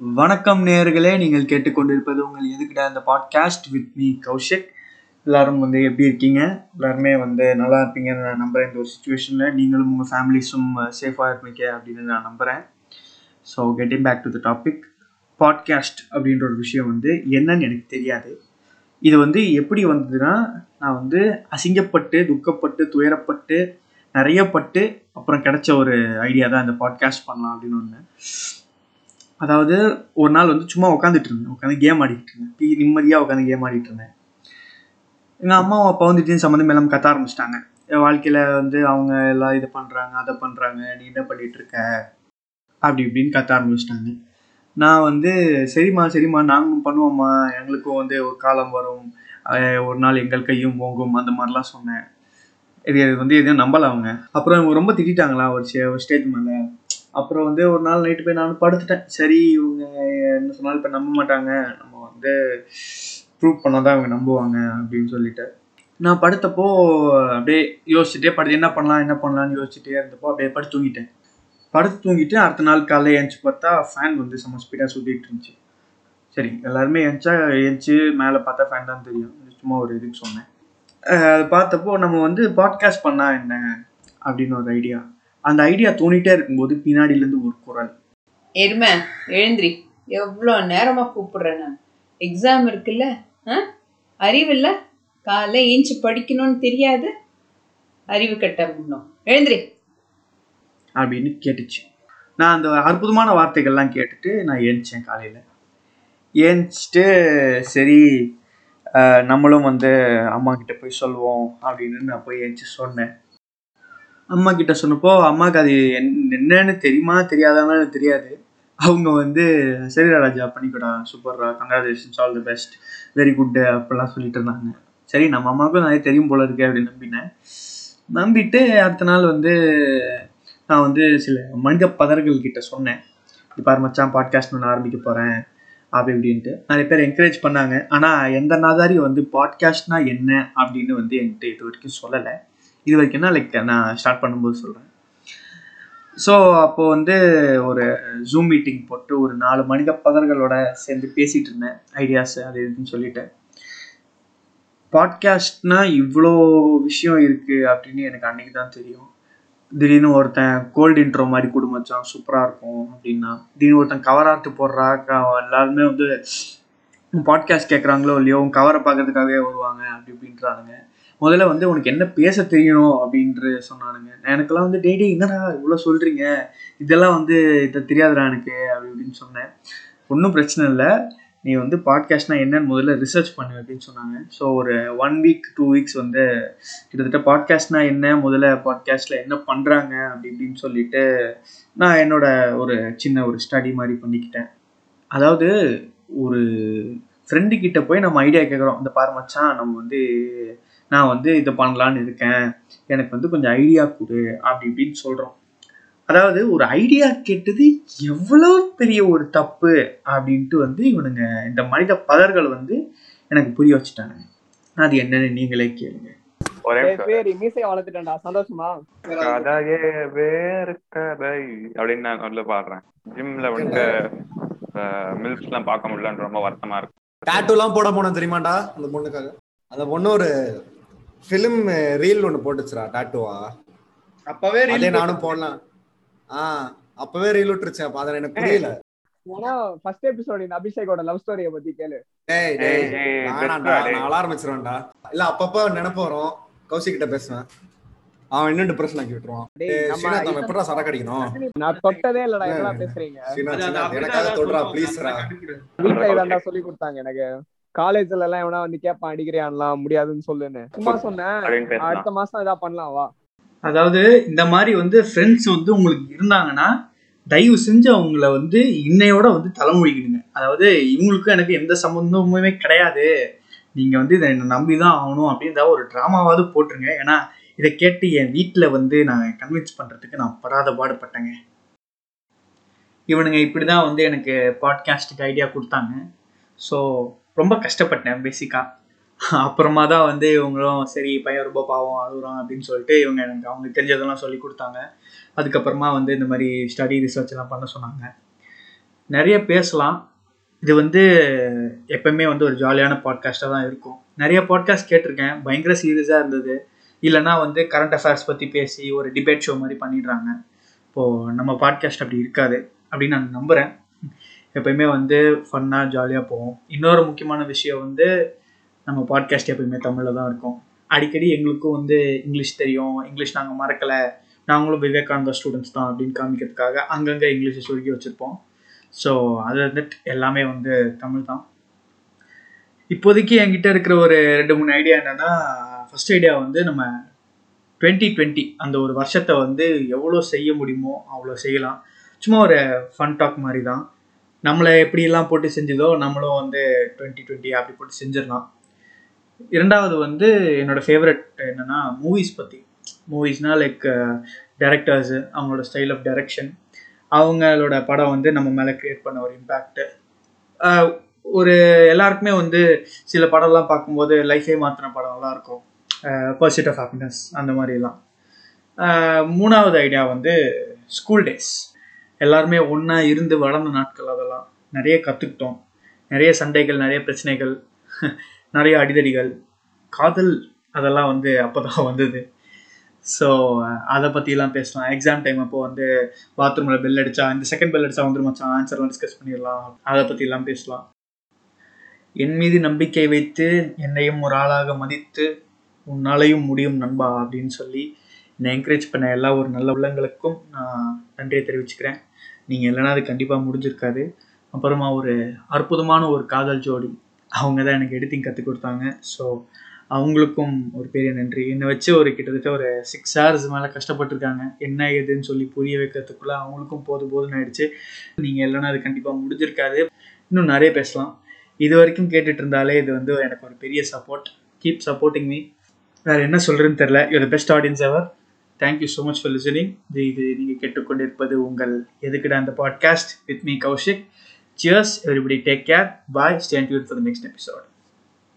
வணக்கம் நேயர்களே நீங்கள் கேட்டுக்கொண்டிருப்பது உங்கள் எதுக்கிட்ட அந்த பாட்காஸ்ட் வித் மீ கௌஷிக். எல்லாரும் வந்து எப்படி இருக்கீங்க? எல்லாருமே வந்து நல்லா இருப்பீங்கன்னு நான் நம்புகிறேன் இந்த ஒரு சுச்சுவேஷனில் நீங்களும் உங்கள் ஃபேமிலிஸும் சேஃபாக இருப்பீங்க அப்படின்னு நான் நம்புகிறேன் so getting back to the topic podcast அப்படின்ற ஒரு விஷயம் வந்து என்னன்னு எனக்கு தெரியாது. இது வந்து எப்படி வந்ததுன்னா நான் வந்து அசிங்கப்பட்டு துக்கப்பட்டு துயரப்பட்டு நிறைய பட்டு அப்புறம் கிடைச்ச ஒரு ஐடியா தான் இந்த பாட்காஸ்ட் பண்ணலாம் அப்படின்னு ஒன்று அதாவது ஒரு நாள் வந்து சும்மா உட்காந்துட்டு இருந்தேன். உட்காந்து கேம் ஆடிக்கிட்டு இருந்தேன். பி நிம்மதியாக உட்காந்து கேம் ஆடிட்டு இருந்தேன். எங்கள் அம்மா அப்பா வந்து திடீர்னு சம்மந்தம் எல்லாம் கத்த ஆரம்பிச்சிட்டாங்க. என் வாழ்க்கையில் வந்து அவங்க எல்லாம் இது பண்ணுறாங்க அதை பண்ணுறாங்க நீ என்ன பண்ணிகிட்டு இருக்க? அப்படி இப்படின்னு கத்த ஆரம்பிச்சிட்டாங்க. நான் வந்து சரிம்மா சரிம்மா நாங்களும் பண்ணுவோம்மா. எங்களுக்கும் வந்து ஒரு காலம் வரும். ஒரு நாள் எங்கள் கையும் ஓங்கும் அந்த மாதிரிலாம் சொன்னேன். இது வந்து எதுவும் நம்பல அவங்க. அப்புறம் இவங்க ரொம்ப திட்டாங்களா ஒரு ஒரு ஸ்டேஜ் மேலே? அப்புறம் வந்து ஒரு நாள் நைட்டு போய் நானும் படுத்துட்டேன். சரி இவங்க என்ன சொன்னாலும் இப்போ நம்ப மாட்டாங்க. நம்ம வந்து ப்ரூவ் பண்ணாதான் அவங்க நம்புவாங்க அப்படின்னு சொல்லிட்டு. நான் படுத்தப்போ அப்படியே யோசிச்சுட்டே படுத்து என்ன பண்ணலாம் என்ன பண்ணலாம்னு யோசிச்சுட்டே இருந்தப்போ அப்படியே படுத்து தூங்கிட்டேன். படுத்து தூங்கிட்டு அடுத்த நாள் காலையில் ஏஞ்சி பார்த்தா ஃபேன் வந்து செம்ம ஸ்பீடாக சுற்றிட்டு இருந்துச்சு. சரி எல்லாருமே ஏஞ்சா ஏஞ்சி மேலே பார்த்தா ஃபேன் தான் தெரியும். சும்மா ஒரு இதுக்கு சொன்னேன். அதை அது பார்த்தப்போ நம்ம வந்து பாட்காஸ்ட் பண்ணால் என்ன அப்படின்னு ஒரு ஐடியா அந்த ஐடியா தோணிட்டே இருக்கும்போது பின்னாடியிலேருந்து ஒரு குரல். எருமை எழுந்திரி. எவ்வளோ நேரமா கூப்பிடுறேன் நான். எக்ஸாம் இருக்குல்ல ஆ? அறிவில்ல காலைல ஏஞ்சி படிக்கணும்னு தெரியாது? அறிவு கட்ட முன்னும். எழுந்திரி. அப்படின்னு கேட்டுச்சு. நான் அந்த அற்புதமான வார்த்தைகள்லாம் கேட்டுட்டு நான் ஏந்திச்சேன் காலையில். ஏந்திச்சிட்டு சரி நம்மளும் வந்து அம்மா கிட்ட போய் சொல்லுவோம் அப்படின்னு நான் போய் ஏந்திச்சு சொன்னேன். அம்மா கிட்ட சொன்னப்போ அம்மாவுக்கு அது என்- என்னன்னு தெரியுமா தெரியாதான்னு எனக்கு தெரியாது. அவங்க வந்து சரிடா ராஜா பண்ணிக்கூடா சூப்பர்ரா congratulations all the best very good அப்படிலாம் சொல்லிட்டு இருந்தாங்க. சரி நம்ம அம்மாவுக்கும் நிறைய தெரியும் போல இருக்கு அப்படின்னு நம்பினேன். நம்பிட்டு அடுத்த நாள் வந்து நான் வந்து சில மனித பதர்கள் கிட்ட சொன்னேன். இப்போ மச்சான் பாட்காஸ்ட் ஒன்று ஆரம்பிக்க போகிறேன் அப்படி இப்படின்ட்டு. நிறைய பேர் என்கரேஜ் பண்ணாங்க. ஆனால் எந்த நாதாரியும் வந்து பாட்காஸ்ட்னா என்ன? அப்படின்னு வந்து என்கிட்ட இது வரைக்கும் சொல்லலை. இது வரைக்கும் தான் லைக் நான் ஸ்டார்ட் பண்ணும்போது சொல்கிறேன் ஸோ அப்போது வந்து ஒரு ஜூம் மீட்டிங் போட்டு ஒரு நாலு மனித பதர்களோட சேர்ந்து பேசிகிட்டு இருந்தேன். ஐடியாஸ் அது இதுன்னு சொல்லிட்டு. பாட்காஸ்ட்னா இவ்வளோ விஷயம் இருக்குது அப்படின்னு எனக்கு அன்றைக்கி தான் தெரியும். திடீர்னு ஒருத்தன் கோல்டு இன்ட்ரோ மாதிரி குடும்பச்சான் சூப்பராக இருக்கும் அப்படின்னா. திடீர்னு ஒருத்தன் கவர் ஆர்ட் போடுறா க- எல்லாருமே வந்து பாட்காஸ்ட் கேட்குறாங்களோ இல்லையோ கவரை பார்க்கறதுக்காகவே வருவாங்க அப்படி இப்படின்றானுங்க. முதல்ல வந்து உனக்கு என்ன பேச தெரியணும் அப்படின்ட்டு சொன்னானுங்க. எனக்கெல்லாம் வந்து டெய்லி என்னடா இவ்வளோ சொல்கிறீங்க இதெல்லாம் வந்து இதை தெரியாதுடா எனக்கு அப்படி இப்படின்னு சொன்னேன். ஒன்றும் பிரச்சனை இல்லை. நீ வந்து பாட்காஸ்ட்னா என்னன்னு முதல்ல ரிசர்ச் பண்ணு அப்படின்னு சொன்னாங்க. ஸோ ஒரு ஒன் வீக் டூ வீக்ஸ் வந்து கிட்டத்தட்ட பாட்காஸ்ட்னா என்ன முதல்ல பாட்காஸ்ட்டில் என்ன பண்ணுறாங்க அப்படி இப்படின்னு சொல்லிட்டு நான் என்னோட ஒரு சின்ன ஒரு ஸ்டடி மாதிரி பண்ணிக்கிட்டேன். அதாவது ஒரு ஃப்ரெண்டு கிட்ட போய் நம்ம ஐடியா கேட்குறோம் இந்த பாரு மச்சான் நம்ம வந்து நான் வந்து இதை பண்ணலான்னு இருக்கேன். எனக்கு வந்து கொஞ்சம் ஐடியா கொடு அப்படி இப்படின்னு சொல்கிறோம் அதாவது ஒரு ஐடியா கேட்டது எவ்வளோ பெரிய ஒரு தப்பு அப்படின்ட்டு வந்து இவனுங்க இந்த மனித பதர்கள் வந்து எனக்கு புரிய வச்சுட்டாங்க அது என்னன்னு நீங்களே கேளுங்க. கதையே வேறு கதை. அப்படின்னு நான் உள்ள பாடுறேன். ஜிம்ல வந்து மில்க்ஸ் எல்லாம் பார்க்க முடியலன்னு ரொம்ப வருத்தமா இருக்கு. டாட்டூலாம் போட போனோம் தெரியுமாடா அந்த பொண்ணுக்காக. அந்த பொண்ணு ஒரு ஃபிலிம் ரீல் ஒன்று போட்டுச்சுடா டாட்டூவா அப்பவே அதே நானும் போடலாம். ஆ அப்பவே ரீல் விட்டுருச்சு அப்ப அதை எனக்கு புரியல. ஏன்னா ஃபர்ஸ்ட் எபிசோட் இந்த அபிஷேக்கோட லவ் ஸ்டோரிய பத்தி கேளு. டேய் டேய் வேணாம்டா. நான் அழ ஆரம்பிச்சிருவேன்டா இல்ல அப்பப்ப நினைப்பு வரும். கௌசிக் கிட்ட பேசுவேன். அவன் இன்னும் டிப்ரெஷன் ஆக்கி விட்டுருவான். ஸ்ரீநாத் அவன் எப்படா சரக்கு அடிக்கணும்? நான் தொட்டதே இல்லடா என்னடா பேசுறீங்க? ஸ்ரீநாத் எனக்காக தொடுறா ப்ளீஸ்ரா வீட்ல இதாண்டா சொல்லி கொடுத்தாங்க எனக்கு. காலேஜ்ல எல்லாம் எவனா வந்து கேப்பான் அடிக்கிறியான்லாம் முடியாதுன்னு சொல்லுன்னு. சும்மா சொன்னேன். அடுத்த மாசம் இதா பண்ணலாம் வா. அதாவது இந்த மாதிரி வந்து ஃப்ரெண்ட்ஸ் வந்து உங்களுக்கு இருந்தாங்கன்னா தயவு செஞ்சு அவங்கள வந்து இன்னையோட வந்து தலைமொழிக்கிடுங்க அதாவது இவங்களுக்கும் எனக்கு எந்த சம்மந்தமுமே கிடையாது. நீங்கள் வந்து இதை என்னை நம்பி தான் ஆகணும் அப்படின்ற ஒரு ட்ராமாவாவது போட்டுருங்க. ஏன்னா இதை கேட்டு என் வீட்டில் வந்து நான் கன்வின்ஸ் பண்ணுறதுக்கு நான் படாத பாடுபட்டேங்க. இவனுங்க இப்படி தான் வந்து எனக்கு பாட்காஸ்ட்டுக்கு ஐடியா கொடுத்தாங்க. ஸோ ரொம்ப கஷ்டப்பட்டேன் பேசிக்காக அப்புறமா தான் வந்து இவங்களும் சரி பையன் ரொம்ப பாவம் அழுகுறோம் அப்படின்னு சொல்லிட்டு இவங்க எனக்கு அவங்களுக்கு தெரிஞ்சதெல்லாம் சொல்லி கொடுத்தாங்க. அதுக்கப்புறமா வந்து இந்த மாதிரி ஸ்டடி ரிசர்ச் எல்லாம் பண்ண சொன்னாங்க. நிறைய பேசலாம். இது வந்து எப்பவுமே வந்து ஒரு ஜாலியான பாட்காஸ்ட்டாக தான் இருக்கும். நிறைய பாட்காஸ்ட் கேட்டிருக்கேன். பயங்கர சீரியஸாக இருந்தது. இல்லைன்னா வந்து கரண்ட் அஃபேர்ஸ் பற்றி பேசி ஒரு டிபேட் ஷோ மாதிரி பண்ணிடுறாங்க. இப்போது நம்ம பாட்காஸ்ட் அப்படி இருக்காது அப்படின்னு நான் நம்புகிறேன் எப்பயுமே வந்து ஃபன்னாக ஜாலியாக போவோம். இன்னொரு முக்கியமான விஷயம் வந்து நம்ம பாட்காஸ்ட் எப்பயுமே தமிழில் தான் இருக்கும். அடிக்கடி எங்களுக்கும் வந்து இங்கிலீஷ் தெரியும். இங்கிலீஷ் நாங்கள் மறக்கலை. நாங்களும் விவேகானந்தா ஸ்டூடெண்ட்ஸ் தான் அப்படின்னு காமிக்கிறதுக்காக அங்கங்கே இங்கிலீஷை சுருக்கி வச்சுருப்போம். ஸோ அது வந்துட்டு எல்லாமே வந்து தமிழ் தான். இப்போதைக்கு என்கிட்ட இருக்கிற ஒரு ரெண்டு மூணு ஐடியா என்னென்னா ஃபர்ஸ்ட் ஐடியா வந்து நம்ம டுவெண்ட்டி டுவெண்ட்டி அந்த ஒரு வருஷத்தை வந்து எவ்வளோ செய்ய முடியுமோ அவ்வளோ செய்யலாம். சும்மா ஒரு ஃபன் டாக் மாதிரி தான். நம்மளை எப்படியெல்லாம் போட்டு செஞ்சதோ நம்மளும் வந்து டுவெண்ட்டி டுவெண்ட்டி அப்படி போட்டு செஞ்சிடலாம். இரண்டாவது வந்து என்னோட ஃபேவரட் என்னன்னா மூவிஸ் பற்றி மூவிஸ்னால் லைக் டேரக்டர்ஸு அவங்களோட ஸ்டைல் ஆஃப் டைரக்ஷன் அவங்களோட படம் வந்து நம்ம மேலே க்ரியேட் பண்ண ஒரு இம்பேக்ட்டு ஒரு எல்லாருக்குமே வந்து சில படம்லாம் பார்க்கும்போது லைஃபே மாற்றின படம்லாம் இருக்கும். பர்சிட் ஆஃப் ஹாப்பினஸ் அந்த மாதிரிலாம். மூணாவது ஐடியா வந்து ஸ்கூல் டேஸ் எல்லாருமே ஒன்றா இருந்து வளர்ந்த நாட்கள் அதெல்லாம். நிறைய கற்றுக்கிட்டோம் நிறைய சண்டைகள் நிறைய பிரச்சனைகள் நிறைய அடிதடிகள். காதல் அதெல்லாம் வந்து அப்போ தான் வந்தது. ஸோ அதை பற்றிலாம் பேசலாம். எக்ஸாம் டைம் அப்போ வந்து பாத்ரூமில் பெல் அடித்தா இந்த செகண்ட் பெல் அடித்தா வந்துடும் மச்சான். ஆன்சர்லாம் டிஸ்கஸ் பண்ணிடலாம். அதை பற்றிலாம் பேசலாம். என் மீது நம்பிக்கை வைத்து என்னையும் ஒரு ஆளாக மதித்து உன்னாலையும் முடியும் நண்பா அப்படின்னு சொல்லி என்னை என்கரேஜ் பண்ண எல்லா ஒரு நல்ல உள்ளங்களுக்கும் நான் நன்றியை தெரிவிச்சுக்கிறேன். நீங்கள் இல்லைன்னா அது கண்டிப்பாக முடிஞ்சிருக்காது. அப்புறமா ஒரு அற்புதமான ஒரு காதல் ஜோடி. அவங்க தான் எனக்கு எடிட்டிங் கற்றுக் கொடுத்தாங்க. ஸோ அவங்களுக்கும் ஒரு பெரிய நன்றி. என்னை வச்சு ஒரு கிட்டத்தட்ட ஒரு சிக்ஸ் ஹவர்ஸ் மேலே கஷ்டப்பட்டிருக்காங்க. என்ன ஏதுன்னு சொல்லி புரிய வைக்கிறதுக்குள்ளே அவங்களுக்கும் போது போதுன்னு ஆயிடுச்சு. நீங்கள் இல்லைன்னா அது கண்டிப்பாக முடிஞ்சிருக்காது. இன்னும் நிறைய பேசலாம். இது வரைக்கும் கேட்டுட்டு இருந்தாலே இது வந்து எனக்கு ஒரு பெரிய சப்போர்ட் கீப் சப்போர்ட்டிங் மீ வேறு என்ன சொல்கிறேன்னு தெரில your best audience ever thank you so much for listening இது இது நீங்கள் கேட்டுக்கொண்டிருப்பது உங்கள் எதுக்குடா அந்த podcast with me Kaushik. Cheers everybody take care bye stand you for next episode